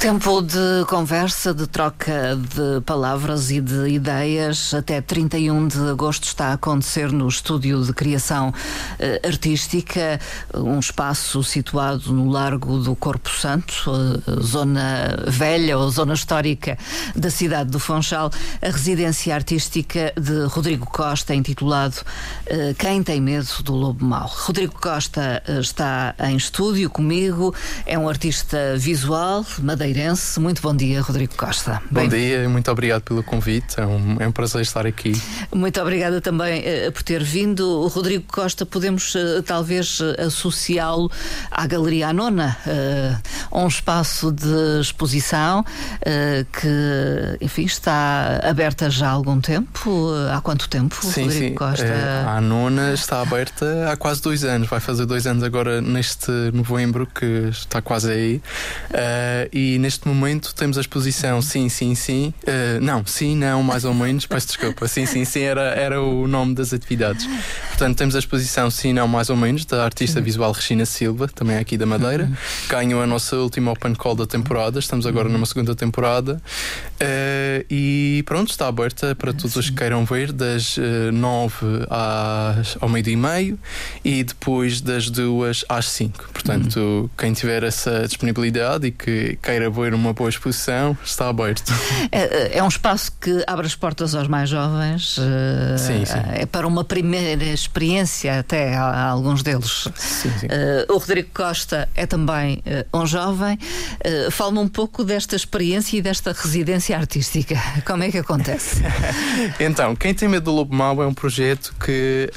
Tempo de conversa, de troca de palavras e de ideias. Até 31 de agosto está a acontecer no Estúdio de Criação eh, Artística, um espaço situado no Largo do Corpo Santo, eh, zona velha ou zona histórica da cidade do Funchal, a residência artística de Rodrigo Costa, intitulado eh, Quem tem medo do lobo mau. Rodrigo Costa está em estúdio comigo, é um artista visual, madeirense. Muito bom dia, Rodrigo Costa. Bom Bem, dia e muito obrigado pelo convite. É um, é um prazer estar aqui. Muito obrigada também eh, por ter vindo. O Rodrigo Costa, podemos eh, talvez eh, associá-lo à Galeria Anona, eh, um espaço de exposição que, enfim, está aberta já há algum tempo. Há quanto tempo, Rodrigo sim, sim. Costa? A nona está aberta há quase dois anos. Vai fazer dois anos agora neste novembro, que está quase aí. Eh, e neste momento temos a exposição Sim, Sim, Sim. Eh, não, sim, não, mais ou menos. Peço desculpa. Sim, sim, sim era, era o nome das atividades. Portanto, temos a exposição Sim, não, mais ou menos, da artista visual Regina Silva, também aqui da Madeira. Ganhou a nossa última Open Call da temporada. Estamos agora numa segunda temporada. Eh, e pronto, está aberta para todos os que queiram ver, das nove às, ao meio-dia e meio e depois das duas às cinco. Portanto, quem tiver essa disponibilidade e que queira ver uma boa exposição, está aberto. É, é um espaço que abre as portas aos mais jovens. eh, Sim, sim. É para uma primeira experiência, até a, a alguns deles. Sim, sim. Eh, o Rodrigo Costa é também eh, um jovem. Uh, Fala-me um pouco desta experiência e desta residência artística. Como é que acontece? Então, Quem Tem Medo do Lobo Mau é um projeto que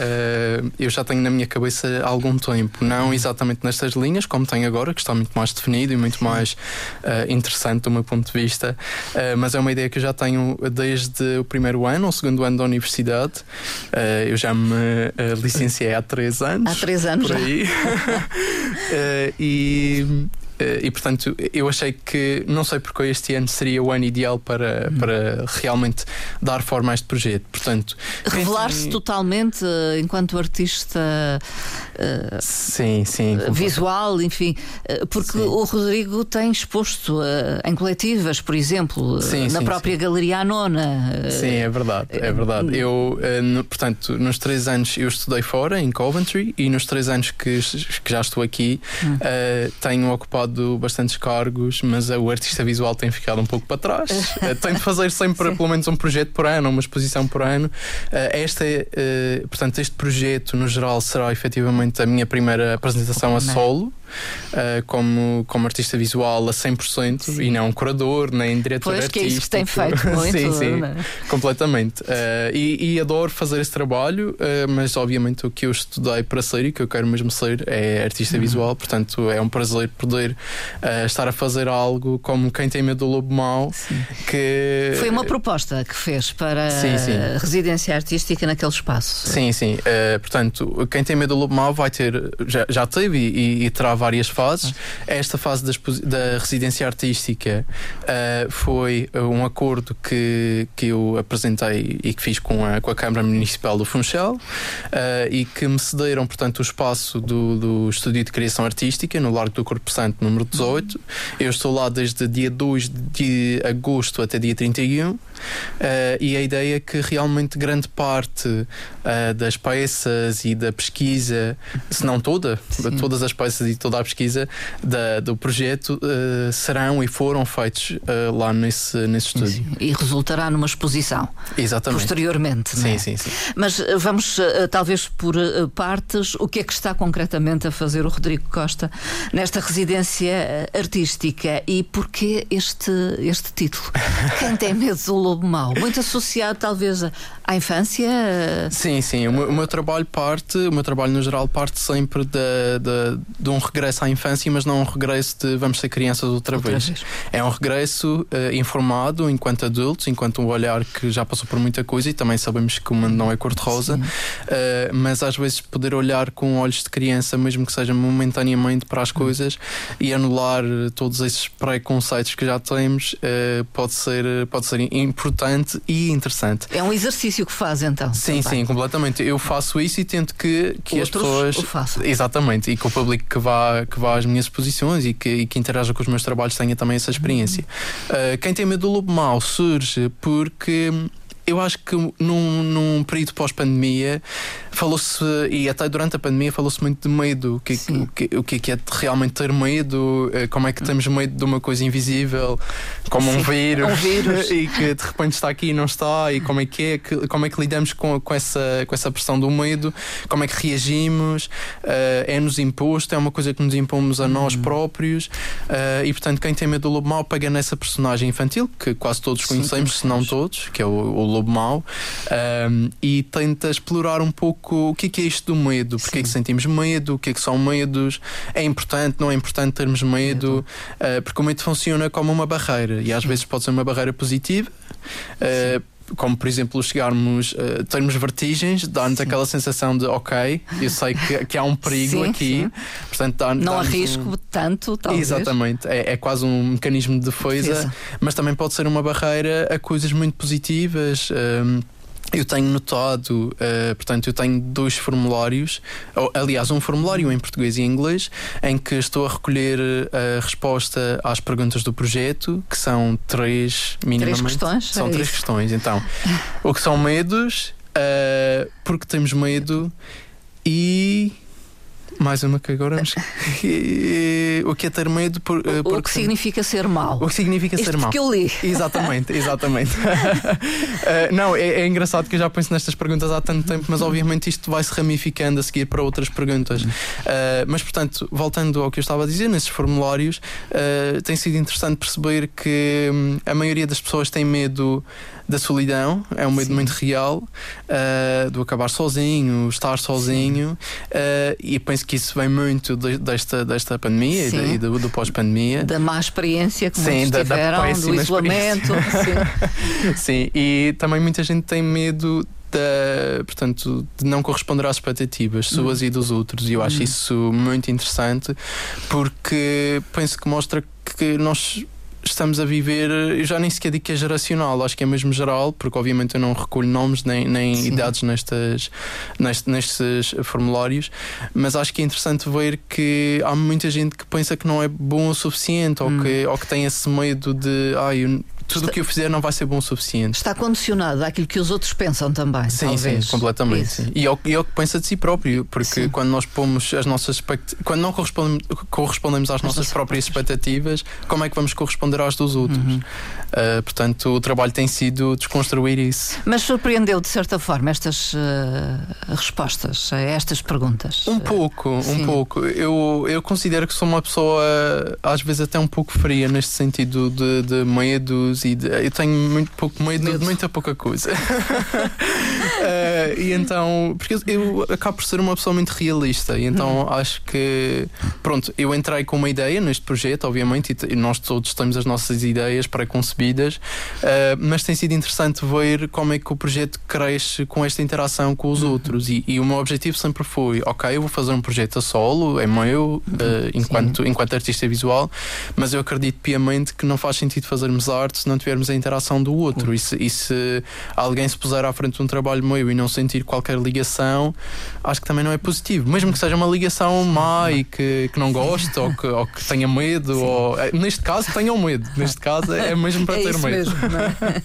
eu já tenho na minha cabeça há algum tempo. Não exatamente nestas linhas, como tenho agora, que está muito mais definido e muito mais eh, interessante do meu ponto de vista, eh, mas é uma ideia que eu já tenho desde o primeiro ano, ou segundo ano da universidade. Eh, eu já me licenciei há três anos. Há três anos por já. aí. E. eh, E portanto, eu achei que não sei porque este ano seria o ano ideal para, para realmente dar forma a este projeto. Portanto, Revelar-se tem- totalmente eh, enquanto artista eh, Sim, sim. visual, enfim, porque Sim. o Rodrigo tem exposto em coletivas, por exemplo, Sim, na sim, própria. Galeria Anona. Sim, é verdade, é verdade. Eu, portanto, nos três anos eu estudei fora, em Coventry, e nos três anos que, que já estou aqui, eh, tenho ocupado bastantes cargos, mas o artista visual tem ficado um pouco para trás. Eh, tenho de fazer sempre pelo menos um projeto por ano, uma exposição por ano. Eh, esta, eh, portanto, este projeto, no geral, será efetivamente a minha primeira apresentação a solo. Eh, como, como artista visual a 100% Sim. e não curador, nem diretor Pois que é isso que tem artístico. feito muito. sim, sim. né? Completamente. Eh, e, e adoro fazer esse trabalho, eh, mas obviamente o que eu estudei para ser e que eu quero mesmo ser é artista Uhum. visual, portanto é um prazer poder estar a fazer algo como quem tem medo do lobo mau, que Foi uma proposta que fez para Sim, a residência artística naquele espaço. Sim, sim. Portanto, quem tem medo do lobo mau vai ter, já, já teve e, e terá várias fases. Esta fase da, residência artística eh, foi um acordo que, que eu apresentei e que fiz com a, com a Câmara Municipal do Funchal eh, e que me cederam, portanto, o espaço do, do Estúdio de Criação Artística no Largo do Corpo Santo, número 18. Eu estou lá desde dia 2 de agosto até dia 31. Eh, e a ideia é que realmente grande parte eh, das peças e da pesquisa, se não toda, Sim. todas as peças e toda a pesquisa da- do projeto eh, serão e foram feitos lá nesse, nesse estúdio. Sim, E resultará numa exposição Exatamente. posteriormente. não é? Sim, sim, sim. Mas vamos, talvez por partes, o que é que está concretamente a fazer o Rodrigo Costa nesta residência artística e porquê este, este título? Quem tem medo do lobo mau? Muito associado, talvez, à- infância? Sim, sim. O meu, o meu trabalho parte, o meu trabalho no geral parte sempre de, de, de um regresso à infância, mas não um regresso de vamos ser crianças outra, Outra vez. vez. É um regresso eh, informado enquanto adultos, enquanto um olhar que já passou por muita coisa e também sabemos que o mundo não é cor-de-rosa, eh, mas às vezes poder olhar com olhos de criança, mesmo que seja momentaneamente para as coisas e anular todos esses preconceitos que já temos, eh, pode ser, pode ser im- importante e interessante. É um exercício que faz então. Sim, também. sim, completamente. Eu faço isso e tento que, que as pessoas. O façam. Exatamente, e que o público que vá, que vá às minhas exposições e que, e que interaja com os meus trabalhos tenha também essa experiência. Uhum. Uh, quem tem medo do lobo mau surge porque eu acho que num, num período pós-pandemia falou-se, e até durante a pandemia, falou-se muito de medo. O que, o, que, o que é é realmente ter medo? Eh, como é que temos medo de uma coisa invisível, como um vírus, um vírus, e que de repente está aqui e não está? E como é que é? Que, como é que lidamos com, com, essa, com essa pressão do medo? Como é que reagimos? Uh, é-nos imposto? É uma coisa que nos impomos a nós hum. próprios? Uh, e portanto, quem tem medo do lobo mau pega nessa personagem infantil, que quase todos conhecemos, Sim, se não todos, que é o, o lobo mau, um, e tenta explorar um pouco o que é, que é isto do medo, porque é que sentimos medo, o que é que são medos, é importante, não é importante termos medo, uh, porque o medo funciona como uma barreira e às vezes pode ser uma barreira positiva. Uh, como por exemplo chegarmos, uh, termos vertigens, dá-nos aquela sensação de ok, eu sei que, que há um perigo sim, aqui, sim. portanto dá, não arrisco um... tanto, talvez. Exatamente, é, é, quase um mecanismo de defesa, mas também pode ser uma barreira a coisas muito positivas. Um, eu tenho notado, uh, portanto, eu tenho dois formulários, ou, aliás, um formulário em português e em inglês, em que estou a recolher eh, a resposta às perguntas do projeto, que são três, minimamente. Três questões? São é três isso. questões. Então, o que são medos, uh, porque temos medo e mais uma que agora. o que é ter medo? Por, o, o que significa ser mau. O que significa este ser mau. que eu li. Exatamente, exatamente. uh, não, é, é, engraçado que eu já penso nestas perguntas há tanto tempo, mas obviamente isto vai se ramificando a seguir para outras perguntas. Uh, mas, portanto, voltando ao que eu estava a dizer, nesses formulários, uh, tem sido interessante perceber que hum, a maioria das pessoas tem medo da solidão, é um medo Sim. muito real, uh, do acabar sozinho, estar sozinho, uh, e penso que isso vem muito de, desta, desta pandemia Sim. e, do, do pós-pandemia. Da má experiência que Sim, da, tiveram, do isolamento. Sim. Sim, e também muita gente tem medo da, portanto, de não corresponder às expectativas suas uhum. e dos outros. E eu acho uhum. isso muito interessante porque penso que mostra que nós estamos a viver, eu já nem sequer digo que é geracional, acho que é mesmo geral, porque obviamente eu não recolho nomes nem, nem idades nestas, nestes, nestes formulários, mas acho que é interessante ver que há muita gente que pensa que não é bom o suficiente hum. ou, que, ou que tem esse medo de ah, eu tudo o que eu fizer não vai ser bom o suficiente. Está condicionado àquilo que os outros pensam também. Sim, talvez. sim, completamente. Sim. E, ao, e ao que pensa de si próprio, porque sim. quando nós pomos as nossas quando não correspondemos, correspondemos às nossas próprias expectativas, como é que vamos corresponder às dos outros? Uhum. Uh, portanto, o trabalho tem sido desconstruir isso. Mas surpreendeu de certa forma estas uh, respostas a estas perguntas? Um pouco, um sim. pouco. Eu, eu considero que sou uma pessoa às vezes até um pouco fria neste sentido de, de medos e de, eu tenho muito pouco medo, de muita pouca coisa. uh, e então, porque eu acabo por ser uma pessoa muito realista, e então hum. acho que, pronto, eu entrei com uma ideia neste projeto, obviamente, e, nós todos temos as nossas ideias pré-concebidas, uh, mas tem sido interessante ver como é que o projeto cresce com esta interação com os uhum. outros. E, e, o meu objetivo sempre foi: ok, eu vou fazer um projeto a solo, é meu, uh, enquanto, enquanto artista visual, mas eu acredito piamente que não faz sentido fazermos arte não tivermos a interação do outro. E se, e se alguém se puser à frente de um trabalho meu e não sentir qualquer ligação, acho que também não é positivo. Mesmo que seja uma ligação má e que, que não goste ou que, ou que tenha medo, ou, eh, neste caso tenham medo. Neste caso é mesmo para é ter medo. Mesmo, é?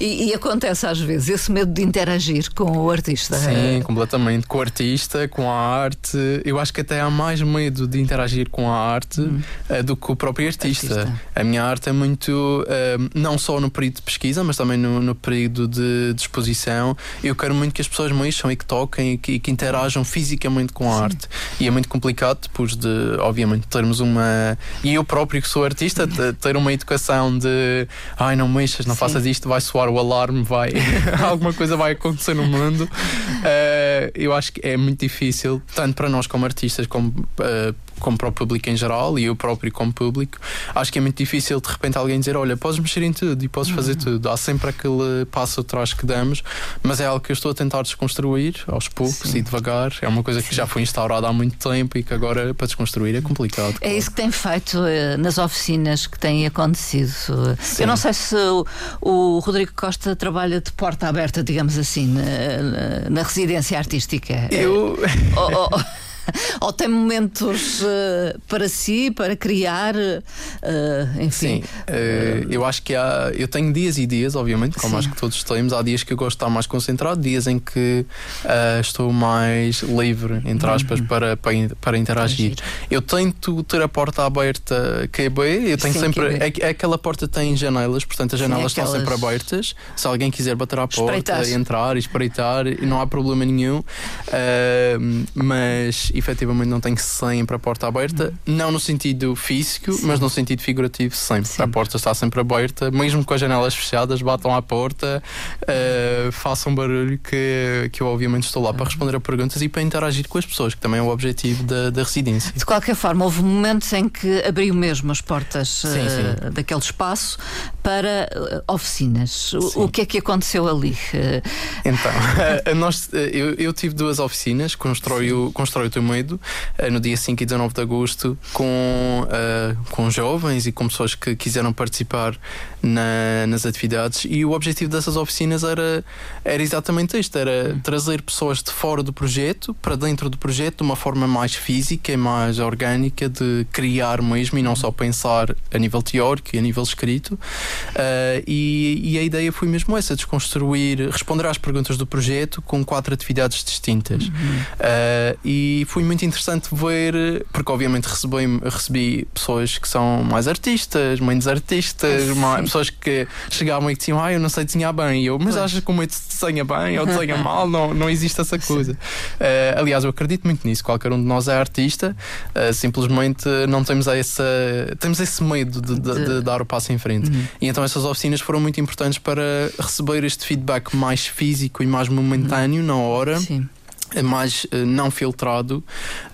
e, e, acontece às vezes esse medo de interagir com o artista. Sim, é... completamente. Com o artista, com a arte. Eu acho que até há mais medo de interagir com a arte hum. uh, do que o próprio artista. artista. A minha arte é muito. Uh, não só no período de pesquisa, mas também no, no período de, de, exposição. Eu quero muito que as pessoas mexam e que toquem e que, e que interajam fisicamente com a Sim. arte. E é muito complicado depois de, obviamente, termos uma. E eu próprio, que sou artista, ter uma educação de ai, não mexas, não Sim. faças isto, vai soar o alarme, vai. alguma coisa vai acontecer no mundo. Uh, eu acho que é muito difícil, tanto para nós como artistas, como uh, como para o público em geral e eu próprio como público, acho que é muito difícil de repente alguém dizer: Olha, podes mexer em tudo e podes fazer uhum. tudo. Há sempre aquele passo atrás que damos, mas é algo que eu estou a tentar desconstruir aos poucos Sim. e devagar. É uma coisa que já foi instaurada há muito tempo e que agora para desconstruir é complicado. É claro. isso que tem feito uh, nas oficinas que têm acontecido. Sim. Eu não sei se o, o, Rodrigo Costa trabalha de porta aberta, digamos assim, na, na, na residência artística. Eu. Oh, oh, ou tem momentos uh, para si, para criar, uh, enfim. Sim, uh, eu acho que há. Eu tenho dias e dias, obviamente, como Sim. acho que todos temos. Há dias que eu gosto de estar mais concentrado, dias em que estou mais livre, entre aspas, uhum. para, para, para interagir. Eu tento ter a porta aberta QB, eu tenho Sim, sempre. É, é, aquela porta tem janelas, portanto as janelas Sim, aquelas... estão sempre abertas. Se alguém quiser bater à porta, entrar, espreitar, não há problema nenhum. mas efetivamente não tenho sempre a porta aberta, não no sentido físico, Sim. mas no sentido figurativo, sempre. Sim. A porta está sempre aberta, mesmo com as janelas fechadas, batam à porta, uh, façam barulho, que, que eu obviamente estou lá para responder a perguntas e para interagir com as pessoas, que também é o objetivo da, da residência. De qualquer forma, houve momentos em que abriu mesmo as portas sim, uh, daquele espaço para uh, oficinas. O, o, que é que aconteceu ali? Então, nós, eu, eu tive duas oficinas, Constrói o, Constrói o Teu Medo, uh, no dia 5 e 19 de agosto, com, uh, com jovens e com pessoas que quiseram participar na, nas atividades. E o objetivo dessas oficinas era, era exatamente este: era trazer pessoas de fora do projeto para dentro do projeto de uma forma mais física e mais orgânica de criar mesmo e não só pensar a nível teórico e a nível escrito. Uh, e, e, a ideia foi mesmo essa: desconstruir, responder às perguntas do projeto com quatro atividades distintas. Uhum. Uh, e foi muito interessante ver, porque obviamente recebi, recebi pessoas que são mais artistas, mães artistas, mais, pessoas que chegavam e que diziam, ah, eu não sei desenhar bem. E eu, mas achas que o meu desenha bem ou desenha mal? Não, não existe essa coisa. Uh, aliás, eu acredito muito nisso. Qualquer um de nós é artista, uh, simplesmente não temos essa, temos esse medo de, de, de dar o passo em frente. Uhum. E então essas oficinas foram muito importantes para receber este feedback mais físico e mais momentâneo uhum. na hora. Sim mais uh, não filtrado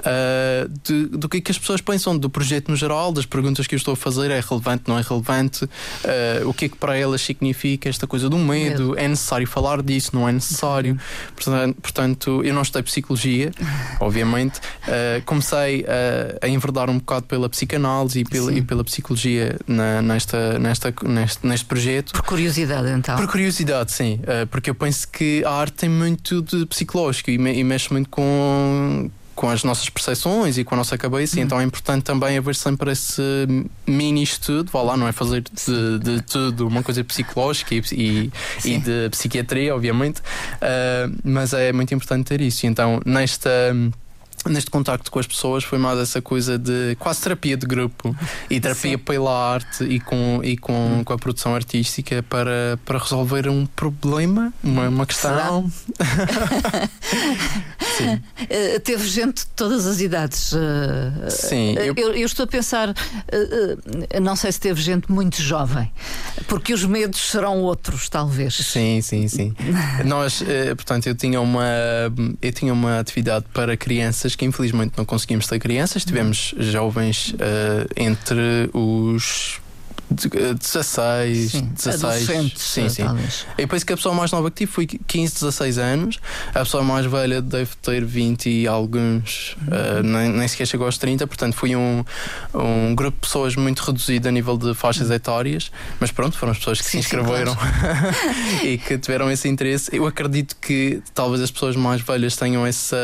uh, de, do que, é que as pessoas pensam do projeto no geral, das perguntas que eu estou a fazer, é relevante, não é relevante, uh, o que é que para elas significa esta coisa do medo, é necessário falar disso, não é necessário. Portanto, portanto eu não estudei psicologia, obviamente, comecei a, a enverdar um bocado pela psicanálise e pela, e pela psicologia na, nesta, nesta, neste, neste projeto. Por curiosidade, então? Por curiosidade, sim, porque eu penso que a arte tem muito de psicológico e, e mexe muito com, com as nossas percepções e com a nossa cabeça, uhum. então é importante também haver sempre esse mini estudo, vá lá, não é fazer de, de tudo uma coisa psicológica e, e, e de psiquiatria, obviamente, uh, mas é muito importante ter isso. Então, nesta neste contacto com as pessoas foi mais essa coisa de quase terapia de grupo e terapia Sim. pela arte e com, e com, com a produção artística para, para resolver um problema, uma, uma questão. Sim. Uh, teve gente de todas as idades. Uh, Sim. Eu... Eu, eu... estou a pensar, não sei se teve gente muito jovem, porque os medos serão outros, talvez. Sim, sim, sim. Nós, portanto, eu tinha uma eu tinha uma atividade para crianças que infelizmente não conseguimos ter crianças. Tivemos jovens entre os 16, sim, 16. Sim, sim. Talvez. Eu penso que a pessoa mais nova que tive foi 15, 16 anos. A pessoa mais velha deve ter 20 e alguns, uhum. uh, nem, nem sequer chegou aos 30. Portanto, foi um, um grupo de pessoas muito reduzido a nível de faixas uhum. etárias. Mas pronto, foram as pessoas que sim, se inscreveram claro. e que tiveram esse interesse. Eu acredito que talvez as pessoas mais velhas tenham, essa,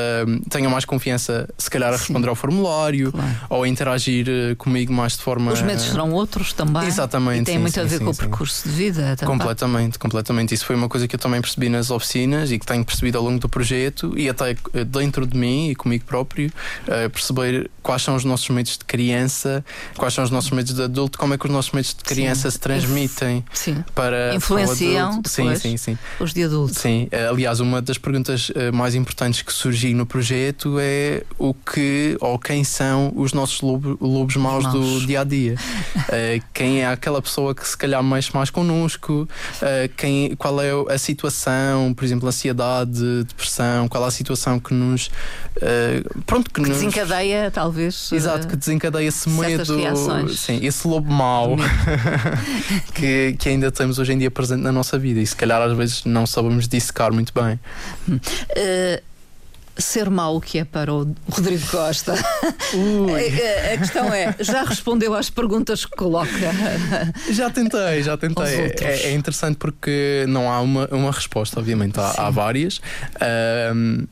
tenham mais confiança, se calhar, a responder ao formulário claro. ou a interagir eh, comigo mais de forma. Os medos serão outros também. Exatamente. E tem sim, muito sim, a ver sim, com o percurso de vida também. Completamente, completamente. Isso foi uma coisa que eu também percebi nas oficinas e que tenho percebido ao longo do projeto e até eh, dentro de mim e comigo próprio, uh, perceber quais são os nossos medos de criança, quais são os nossos medos de adulto, como é que os nossos medos de criança se transmitem sim. para influenciam sim, sim, sim. os de adulto. Sim, uh, aliás, uma das perguntas uh, mais importantes que surgiu no projeto é o que ou quem são os nossos lobos, lobos maus, maus. do dia a dia. quem é é aquela pessoa que se calhar mexe mais connosco, uh, quem, qual é a situação, por exemplo, ansiedade, depressão, qual é a situação que nos. Uh, pronto, que, que nos, desencadeia, talvez. Exato, que desencadeia esse medo, sim, esse lobo mau que, que ainda temos hoje em dia presente na nossa vida e se calhar às vezes não sabemos dissecar muito bem. Uh, ser mau o que é para o Rodrigo Costa? a, a, questão é, já respondeu às perguntas que coloca? Já tentei, já tentei. É, é, interessante porque não há uma, uma resposta, obviamente, há, há várias. Um,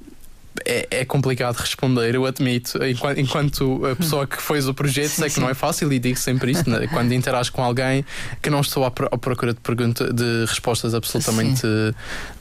é, é, complicado responder, eu admito. Enquanto, enquanto, a pessoa que fez o projeto, sim, sei que não é fácil e digo sempre isso né? quando interajo com alguém que não estou à, procura de, pergunta, de respostas absolutamente sim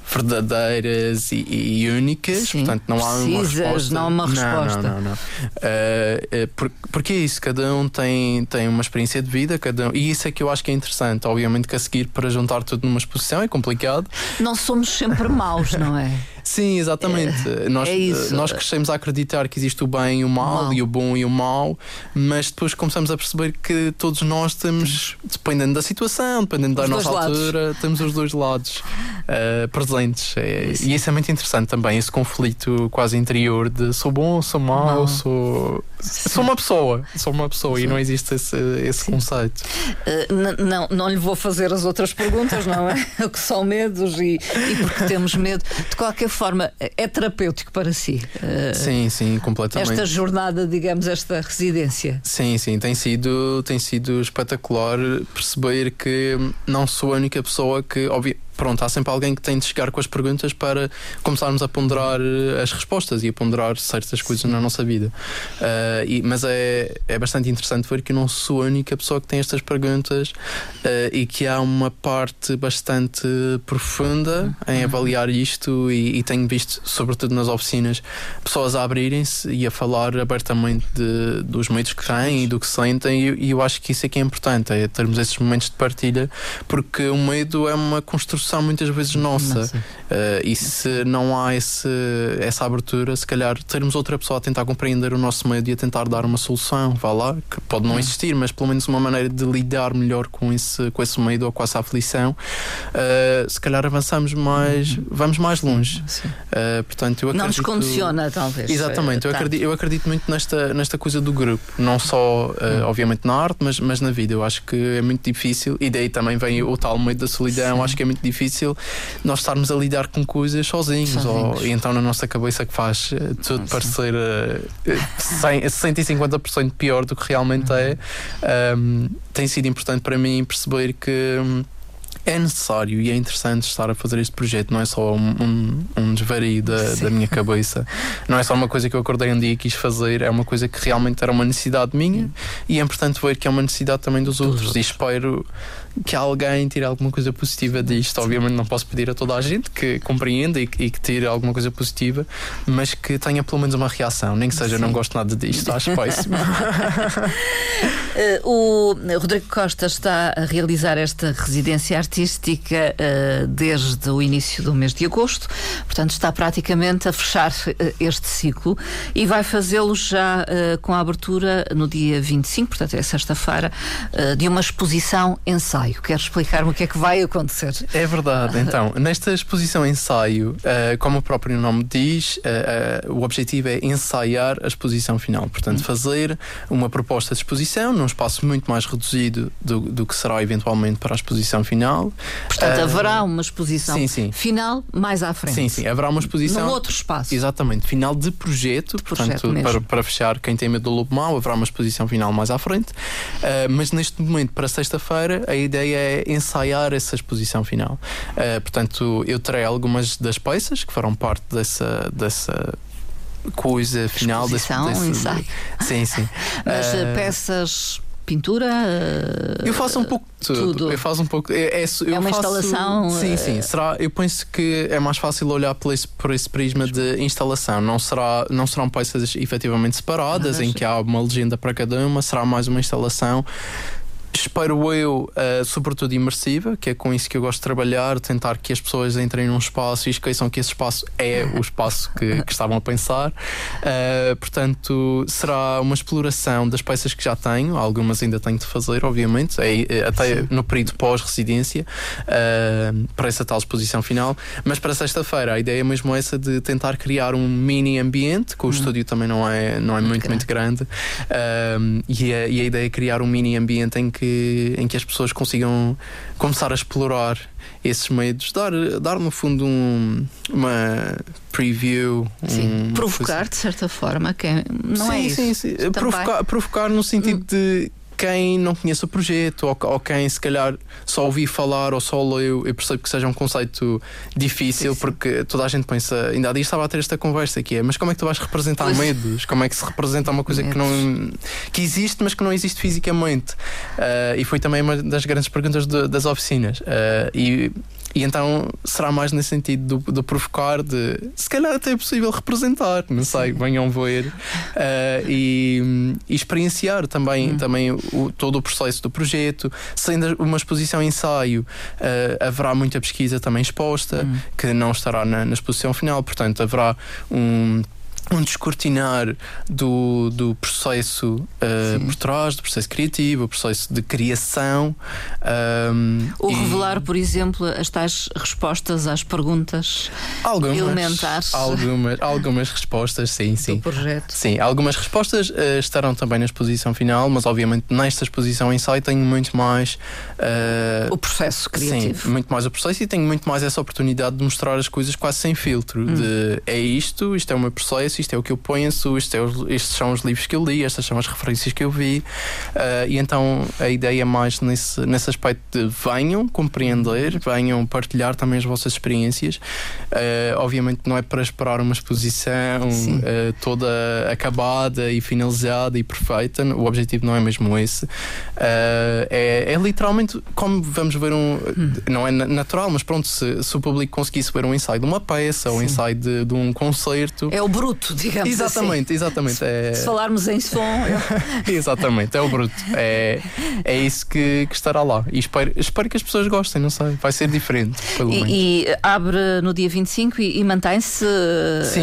verdadeiras e, e únicas, Sim, portanto não há uma resposta. Não há uma resposta. Não, não, não. Uh, por, porque é isso, cada um tem, tem uma experiência de vida, cada um, e isso é que eu acho que é interessante. Obviamente que a seguir para juntar tudo numa exposição é complicado. Não somos sempre maus, não é? Sim, exatamente. É, nós, é nós crescemos a acreditar que existe o bem e o mal, mal, e o bom e o mau, mas depois começamos a perceber que todos nós temos, dependendo da situação, dependendo os da nossa altura, lados. temos os dois lados uh, presentes. É, e isso é muito interessante também, esse conflito quase interior de sou bom, sou mau, sou. Sou uma pessoa, sou uma pessoa Sim. e não existe esse, esse conceito. Uh, não, não lhe vou fazer as outras perguntas, não é? o que são medos e, e porque temos medo. De qualquer forma, é terapêutico para si. Uh, sim, sim, completamente. Esta jornada, digamos, esta residência. Sim, sim, tem sido, tem sido espetacular perceber que não sou a única pessoa que, óbvio, pronto, há sempre alguém que tem de chegar com as perguntas para começarmos a ponderar eh, as respostas e a ponderar certas coisas Sim. na nossa vida. Uh, e, mas é, é bastante interessante ver que eu não sou a única pessoa que tem estas perguntas uh, e que há uma parte bastante profunda em uhum. avaliar isto e, e, tenho visto, sobretudo nas oficinas, pessoas a abrirem-se e a falar abertamente de, dos medos que têm e do que sentem e, e eu acho que isso é que é importante, é termos esses momentos de partilha porque o medo é uma construção construção muitas vezes nossa. nossa. Uh, e se não há esse, essa abertura, se calhar termos outra pessoa a tentar compreender o nosso medo e a tentar dar uma solução, vá lá, que pode não existir, mas pelo menos uma maneira de lidar melhor com esse, com esse medo ou com essa aflição, uh, se calhar avançamos mais, uhum. vamos mais longe. Uh, portanto, eu acredito, não nos condiciona, talvez. Exatamente, eu acredito, eu acredito muito nesta, nesta coisa do grupo, não só, uhum. obviamente, na arte, mas, mas na vida. Eu acho que é muito difícil, e daí também vem o tal medo da solidão. Sim. Acho que é muito difícil difícil nós estarmos a lidar com coisas sozinhos, sozinhos. Ou, então na nossa cabeça que faz uh, tudo parecer uh, 150% pior do que realmente uhum. é. Um, tem sido importante para mim perceber que. É necessário e é interessante estar a fazer este projeto, não é só um, um, um desvario da, da, minha cabeça, não é só uma coisa que eu acordei um dia e quis fazer, é uma coisa que realmente era uma necessidade minha e é importante ver que é uma necessidade também dos, dos outros. outros. E espero que alguém tire alguma coisa positiva disto. Obviamente não posso pedir a toda a gente que compreenda e, que tire alguma coisa positiva, mas que tenha pelo menos uma reação, nem que seja Sim. não gosto nada disto, acho péssimo. uh, o Rodrigo Costa está a realizar esta residência artística uh, desde o início do mês de agosto, portanto está praticamente a fechar uh, este ciclo e vai fazê-lo já com a abertura no dia 25, portanto é sexta-feira, de uma exposição ensaio ensaio. Quer explicar-me o que é que vai acontecer? É verdade. Então, nesta exposição ensaio, uh, como o próprio nome diz, uh, uh, o objetivo é ensaiar a exposição final. Portanto, hum. fazer uma proposta de exposição num espaço muito mais reduzido do, do que será eventualmente para a exposição final. Portanto, haverá uma exposição sim, sim. final mais à frente. Sim, sim. Haverá uma exposição. Num outro espaço. Exatamente. Final de projeto. De portanto, projeto para, para, fechar, quem tem medo do lobo mau, haverá uma exposição final mais à frente. mas neste momento, para sexta-feira, a ideia é ensaiar essa exposição final. Uh, portanto, eu terei algumas das peças que farão parte dessa, dessa coisa final exposição, desse, desse, ensaio. Sim, sim. Mas uh, peças pintura? Eu faço um pouco de tudo. tudo. Eu faço um pouco. É, é, é uma faço, instalação. Sim, sim. Será, eu penso que é mais fácil olhar por esse, por esse prisma de instalação. Não, será, não serão peças efetivamente separadas, em que há uma legenda para cada uma, será mais uma instalação espero eu, uh, sobretudo imersiva, que é com isso que eu gosto de trabalhar, tentar que as pessoas entrem num espaço e esqueçam que esse espaço é o espaço que, que estavam a pensar. Uh, portanto, será uma exploração das peças que já tenho, algumas ainda tenho de fazer, obviamente, é, é até Sim. no período pós-residência, uh, para essa tal exposição final. Mas para sexta-feira, a ideia é mesmo essa de tentar criar um mini ambiente, que o hum. estúdio também não é, não é muito, muito, muito grande, e, a, e a ideia é criar um mini ambiente em que, em que as pessoas consigam começar a explorar esses medos, dar, dar no fundo um, uma preview. Sim, um, provocar de certa forma, que é, não sim, é isso. Sim, sim. Provocar, provocar no sentido hum. de quem não conhece o projeto ou, ou, quem se calhar só ouviu falar ou só leu, eu percebo que seja um conceito difícil sim, porque toda a gente pensa, ainda há dias estava a ter esta conversa que é, mas como é que tu vais representar pois. medos? Como é que se representa uma coisa que não que existe, mas que não existe fisicamente? Uh, e foi também uma das grandes perguntas de, das oficinas. Uh, e e então será mais nesse sentido do, do, provocar, de se calhar até é possível representar, não sei, venham ver uh, e, e, experienciar também, hum. também o, todo o processo do projeto. Sendo uma exposição ensaio, uh, haverá muita pesquisa também exposta, hum. que não estará na, na exposição final, portanto, haverá um um descortinar do, do processo uh, por trás, do processo criativo, o processo de criação. Um, Ou e... revelar, por exemplo, as tais respostas às perguntas algumas, elementares. Algumas, algumas respostas, sim, sim. Do projeto. Sim, algumas respostas uh, estarão também na exposição final, mas obviamente nesta exposição em site tenho muito mais uh, o processo criativo. Sim, muito mais o processo e tenho muito mais essa oportunidade de mostrar as coisas quase sem filtro. Hum. De é isto, isto é o meu processo isto é o que eu penso, isto é os, estes são os livros que eu li, estas são as referências que eu vi. Uh, e então a ideia é mais nesse, nesse aspecto de venham compreender, venham partilhar também as vossas experiências. Uh, obviamente não é para esperar uma exposição uh, toda acabada e finalizada e perfeita, o objetivo não é mesmo esse. É, é, literalmente como vamos ver um. Hum. Não é natural, mas pronto, se, se, o público conseguisse ver um ensaio de uma peça Sim. ou um ensaio de, de um concerto. É o bruto bruto, digamos exatamente, assim. Exatamente, é... Se falarmos em som. Eu... exatamente, é o bruto. É, é isso que, que estará lá. E espero, espero que as pessoas gostem, não sei. Vai ser diferente, pelo e, menos. E abre no dia 25 e, e mantém-se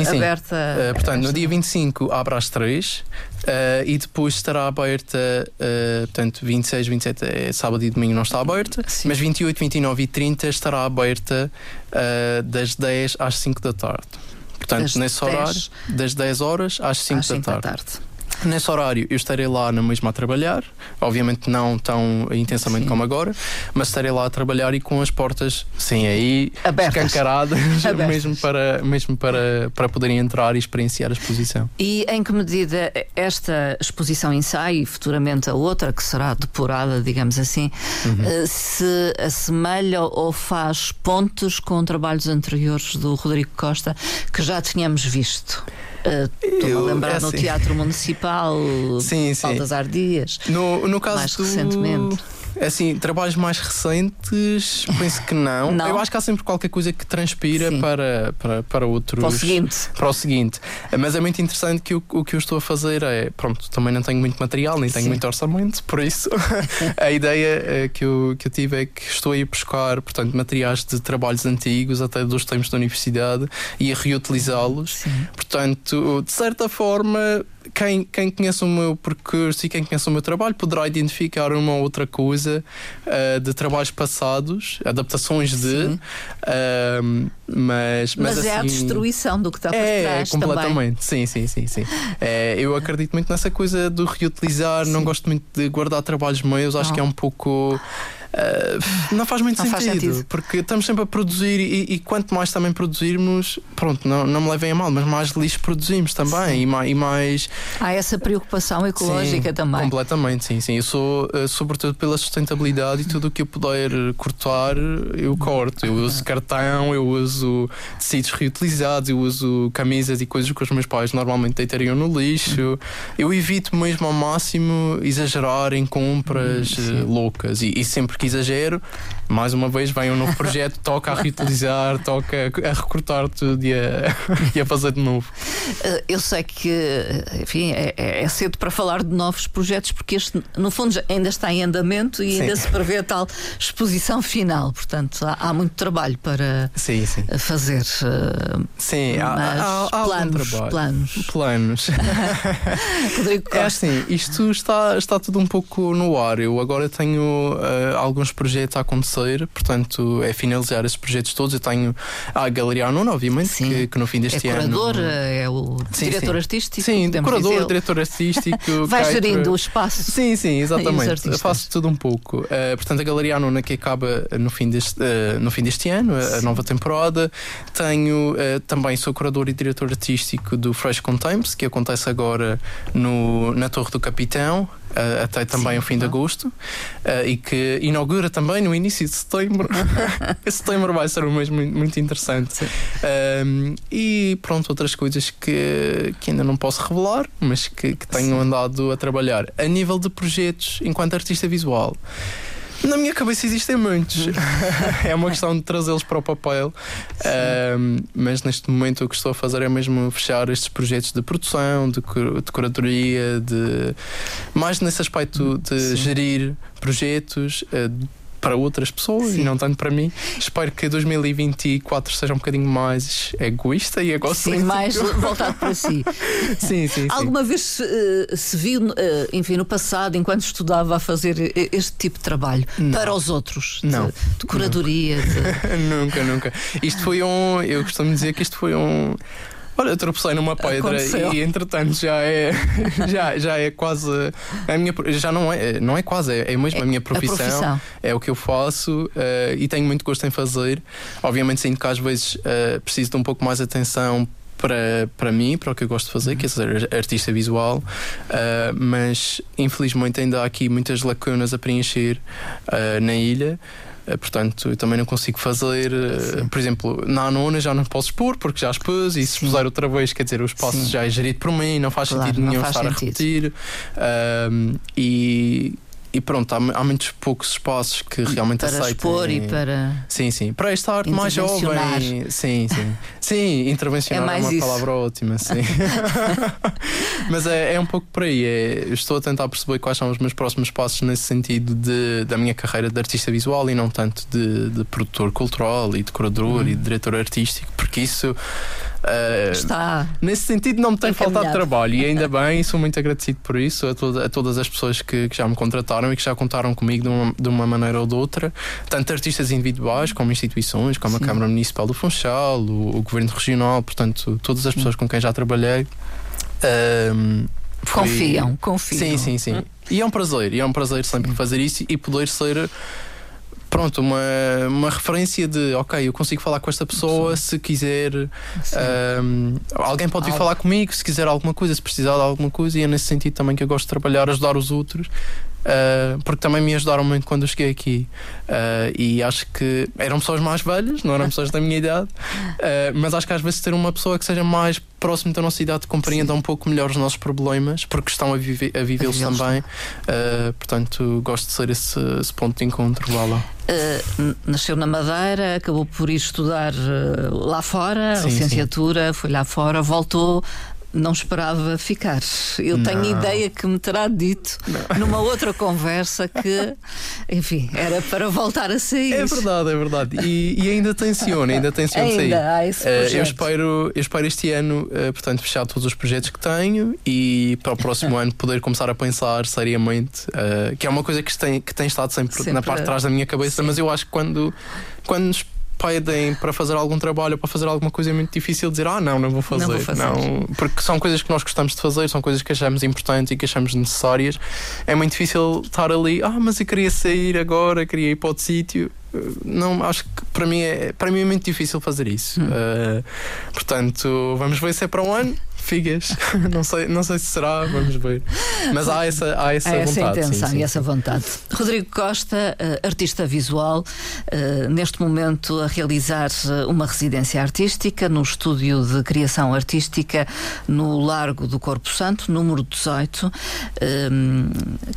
aberta. Uh, portanto, no dia 25 abre às 3. Uh, e depois estará aberta, uh, portanto, 26, 27 é sábado e domingo não está aberta, Sim. mas 28, 29 e 30 estará aberta uh, das 10 às 5 da tarde. Portanto, das nesse 10... horário, das 10 horas às 5, às 5 da, tarde. da tarde. Nesse horário eu estarei lá na mesma a trabalhar, obviamente não tão intensamente sim. como agora, mas estarei lá a trabalhar e com as portas, sim, aí Abertas. escancaradas, Abertas. mesmo, para, mesmo para, para poderem entrar e experienciar a exposição. E em que medida esta exposição ensaio e futuramente a outra, que será depurada, digamos assim, uhum. Eh, se assemelha ou faz pontos com trabalhos anteriores do Rodrigo Costa que já tínhamos visto? Estou-me a lembrar é assim. no Teatro Municipal, sim, sim. Baltasar Dias. No, no caso mais do... recentemente. É assim, trabalhos mais recentes, penso que não. não. Eu acho que há sempre qualquer coisa que transpira para, para, para outros. Para o seguinte. Para o seguinte. Mas é muito interessante que o, o que eu estou a fazer é. Pronto, também não tenho muito material, nem tenho Sim. muito orçamento, por isso a ideia eh, que eu, que eu tive é que estou a ir buscar portanto, materiais de trabalhos antigos, até dos tempos da universidade, e a reutilizá-los. Portanto, de certa forma, quem, quem conhece o meu percurso e quem conhece o meu trabalho poderá identificar uma ou outra coisa uh, de trabalhos passados, adaptações de. Uh, mas, mas, mas assim, é a destruição do que está por é, trás. completamente. Também. Sim, sim, sim. sim. É, eu acredito muito nessa coisa do reutilizar, sim. não gosto muito de guardar trabalhos meus, acho não. que é um pouco. Uh, não faz muito não sentido, faz sentido, porque estamos sempre a produzir e, e, quanto mais também produzirmos, pronto, não, não me levem a mal, mas mais lixo produzimos também e mais, e mais, Há essa preocupação ecológica sim, também. Completamente, sim, sim. Eu sou uh, sobretudo pela sustentabilidade e tudo o que eu puder cortar, eu corto. Eu uso cartão, eu uso tecidos reutilizados, eu uso camisas e coisas que os meus pais normalmente deitariam no lixo. Eu evito mesmo ao máximo exagerar em compras uh, loucas e, e sempre que exagero, mais uma vez vem um novo projeto, toca a reutilizar, toca a recrutar tudo e a, e a fazer de novo. Eh, eu sei que, enfim, é, é, é, cedo para falar de novos projetos, porque este, no fundo, ainda está em andamento e sim. ainda se prevê a tal exposição final. Portanto, há, há muito trabalho para sim, sim. fazer. Sim, há, há, há planos, planos. Planos. Rodrigo Costa. É assim, isto está, está tudo um pouco no ar. Eu agora tenho uh, alguns projetos a acontecer, portanto, é finalizar esses projetos todos. Eu tenho a Galeria Anona, obviamente, que, que, no fim deste é ano. Curador, é o sim, diretor sim. artístico. Sim, curador, diretor artístico. Vai gerindo o espaço. Sim, sim, exatamente. Faço tudo um pouco. Uh, portanto, a Galeria Anona que acaba no fim deste, uh, no fim deste ano, a, a nova temporada. Tenho também, sou curador e diretor artístico do Fresh Contemps, que acontece agora no, na Torre do Capitão, uh, até também Sim, o fim de agosto, uh, e que inaugura também no início de setembro. setembro vai ser um mês muito, muito interessante. Um, e pronto, outras coisas que, que ainda não posso revelar, mas que, que tenho Sim. andado a trabalhar. A nível de projetos, enquanto artista visual. Na minha cabeça existem muitos. é uma questão de trazê-los para o papel. Um, mas neste momento o que estou a fazer é mesmo fechar estes projetos de produção, de, de curadoria, de mais nesse aspecto de Sim. gerir projetos. Uh, para outras pessoas sim. e não tanto para mim. Espero que 2024 seja um bocadinho mais egoísta e egocêntrico. Sim, mais voltado para si. sim, sim. Alguma sim. vez se, se viu, eh, enfim, no passado, enquanto estudava, a fazer este tipo de trabalho não. para os outros? Não. De, de curadoria? De... nunca, nunca. Isto foi um. Eu costumo dizer que isto foi um Olha, eu tropecei numa pedra Aconteceu. e entretanto já é, já, já é quase a minha já não é, não é quase, é, é mesmo é, a minha profissão, a profissão, é o que eu faço uh, e tenho muito gosto em fazer. Obviamente sinto que às vezes uh, preciso de um pouco mais de atenção para, para mim, para o que eu gosto de fazer, que é ser artista visual, uh, mas infelizmente ainda há aqui muitas lacunas a preencher uh, na ilha. Eh, portanto, eu também não consigo fazer, eh, Sim. por exemplo, na nona já não posso expor porque já expus e se expuser outra vez, quer dizer, o espaço Sim. já é gerido por mim, não faz claro, sentido nenhum estar sentido. a repetir. Um, e e pronto, há, há, muitos poucos espaços que realmente para aceitem. expor e para. Sim, sim. Para esta arte mais jovem. Sim, sim. Sim, intervencionar é, é uma isso. palavra ótima, sim. Mas é, é, um pouco por aí. É, estou a tentar perceber quais são os meus próximos passos nesse sentido de, da minha carreira de artista visual e não tanto de, de produtor cultural e de curador hum. e de diretor artístico, porque isso Uh, Está. Nesse sentido, não me tem faltado trabalho e ainda bem, sou muito agradecido por isso a, a todas as pessoas que, que, já me contrataram e que já contaram comigo de uma, de uma maneira ou de outra, tanto artistas individuais como instituições, como Sim. a Câmara Municipal do Funchal, o, o, Governo Regional, portanto, todas as pessoas com quem já trabalhei. Foi... Confiam, confiam. Sim, sim, sim. E é um prazer, e é um prazer sempre fazer isso e poder ser pronto, uma, uma referência de ok, eu consigo falar com esta pessoa Sim. se quiser. Um, alguém pode vir Algo. falar comigo se quiser alguma coisa, se precisar de alguma coisa, e é nesse sentido também que eu gosto de trabalhar, ajudar os outros. Uh, porque também me ajudaram muito quando eu cheguei aqui. Uh, e acho que eram pessoas mais velhas, não eram pessoas da minha idade, uh, mas acho que às vezes ter uma pessoa que seja mais próximo da nossa idade compreenda Sim. um pouco melhor os nossos problemas, porque estão a, vive, a vivê-los também. portanto, gosto de ser esse, esse ponto de encontro lá. lá. nasceu na Madeira, acabou por ir estudar lá fora, sim, licenciatura, sim. foi lá fora, voltou não esperava ficar. Eu não. tenho ideia que me terá dito não. numa outra conversa que, enfim, era para voltar a sair. É verdade, é verdade. E, e ainda tenciona, ainda tenciona ainda sair. Há esse projeto. Uh, eu, espero, eu espero este ano, uh, portanto, fechar todos os projetos que tenho e para o próximo ano poder começar a pensar seriamente, uh, que é uma coisa que tem, que tem estado sempre, sempre na parte de trás da minha cabeça, sim. mas eu acho que quando, quando nos pedem para fazer algum trabalho ou para fazer alguma coisa é muito difícil dizer ah não, não vou fazer. Não, vou fazer. não porque são coisas que nós gostamos de fazer, são coisas que achamos importantes e que achamos necessárias. É muito difícil estar ali, ah, mas eu queria sair agora, queria ir para outro sítio. Não, acho que para mim é, para mim é muito difícil fazer isso. Hum. Uh, portanto, vamos ver se é para um ano figas. não, sei, não sei se será, vamos ver. Mas há essa, há essa, há essa vontade. intenção sim, sim, e essa vontade. Rodrigo Costa, uh, artista visual, uh, neste momento a realizar uma residência artística no estúdio de criação artística no Largo do Corpo Santo, número 18.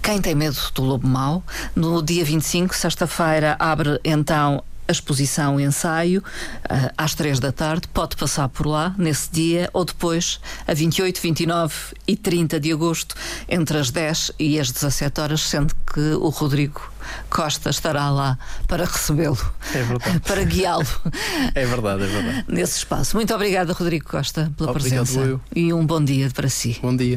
quem tem medo do Lobo Mau? No dia 25, sexta-feira, abre então a exposição ensaio uh, às três da tarde. Pode passar por lá nesse dia ou depois, a 28, 29 e 30 de agosto, entre as 10 e as 17 horas, sendo que o Rodrigo Costa estará lá para recebê-lo. É. Para guiá-lo. É verdade, é verdade. Nesse espaço. Muito obrigada, Rodrigo Costa, pela Obrigado presença. Eu. E um bom dia para si. Bom dia.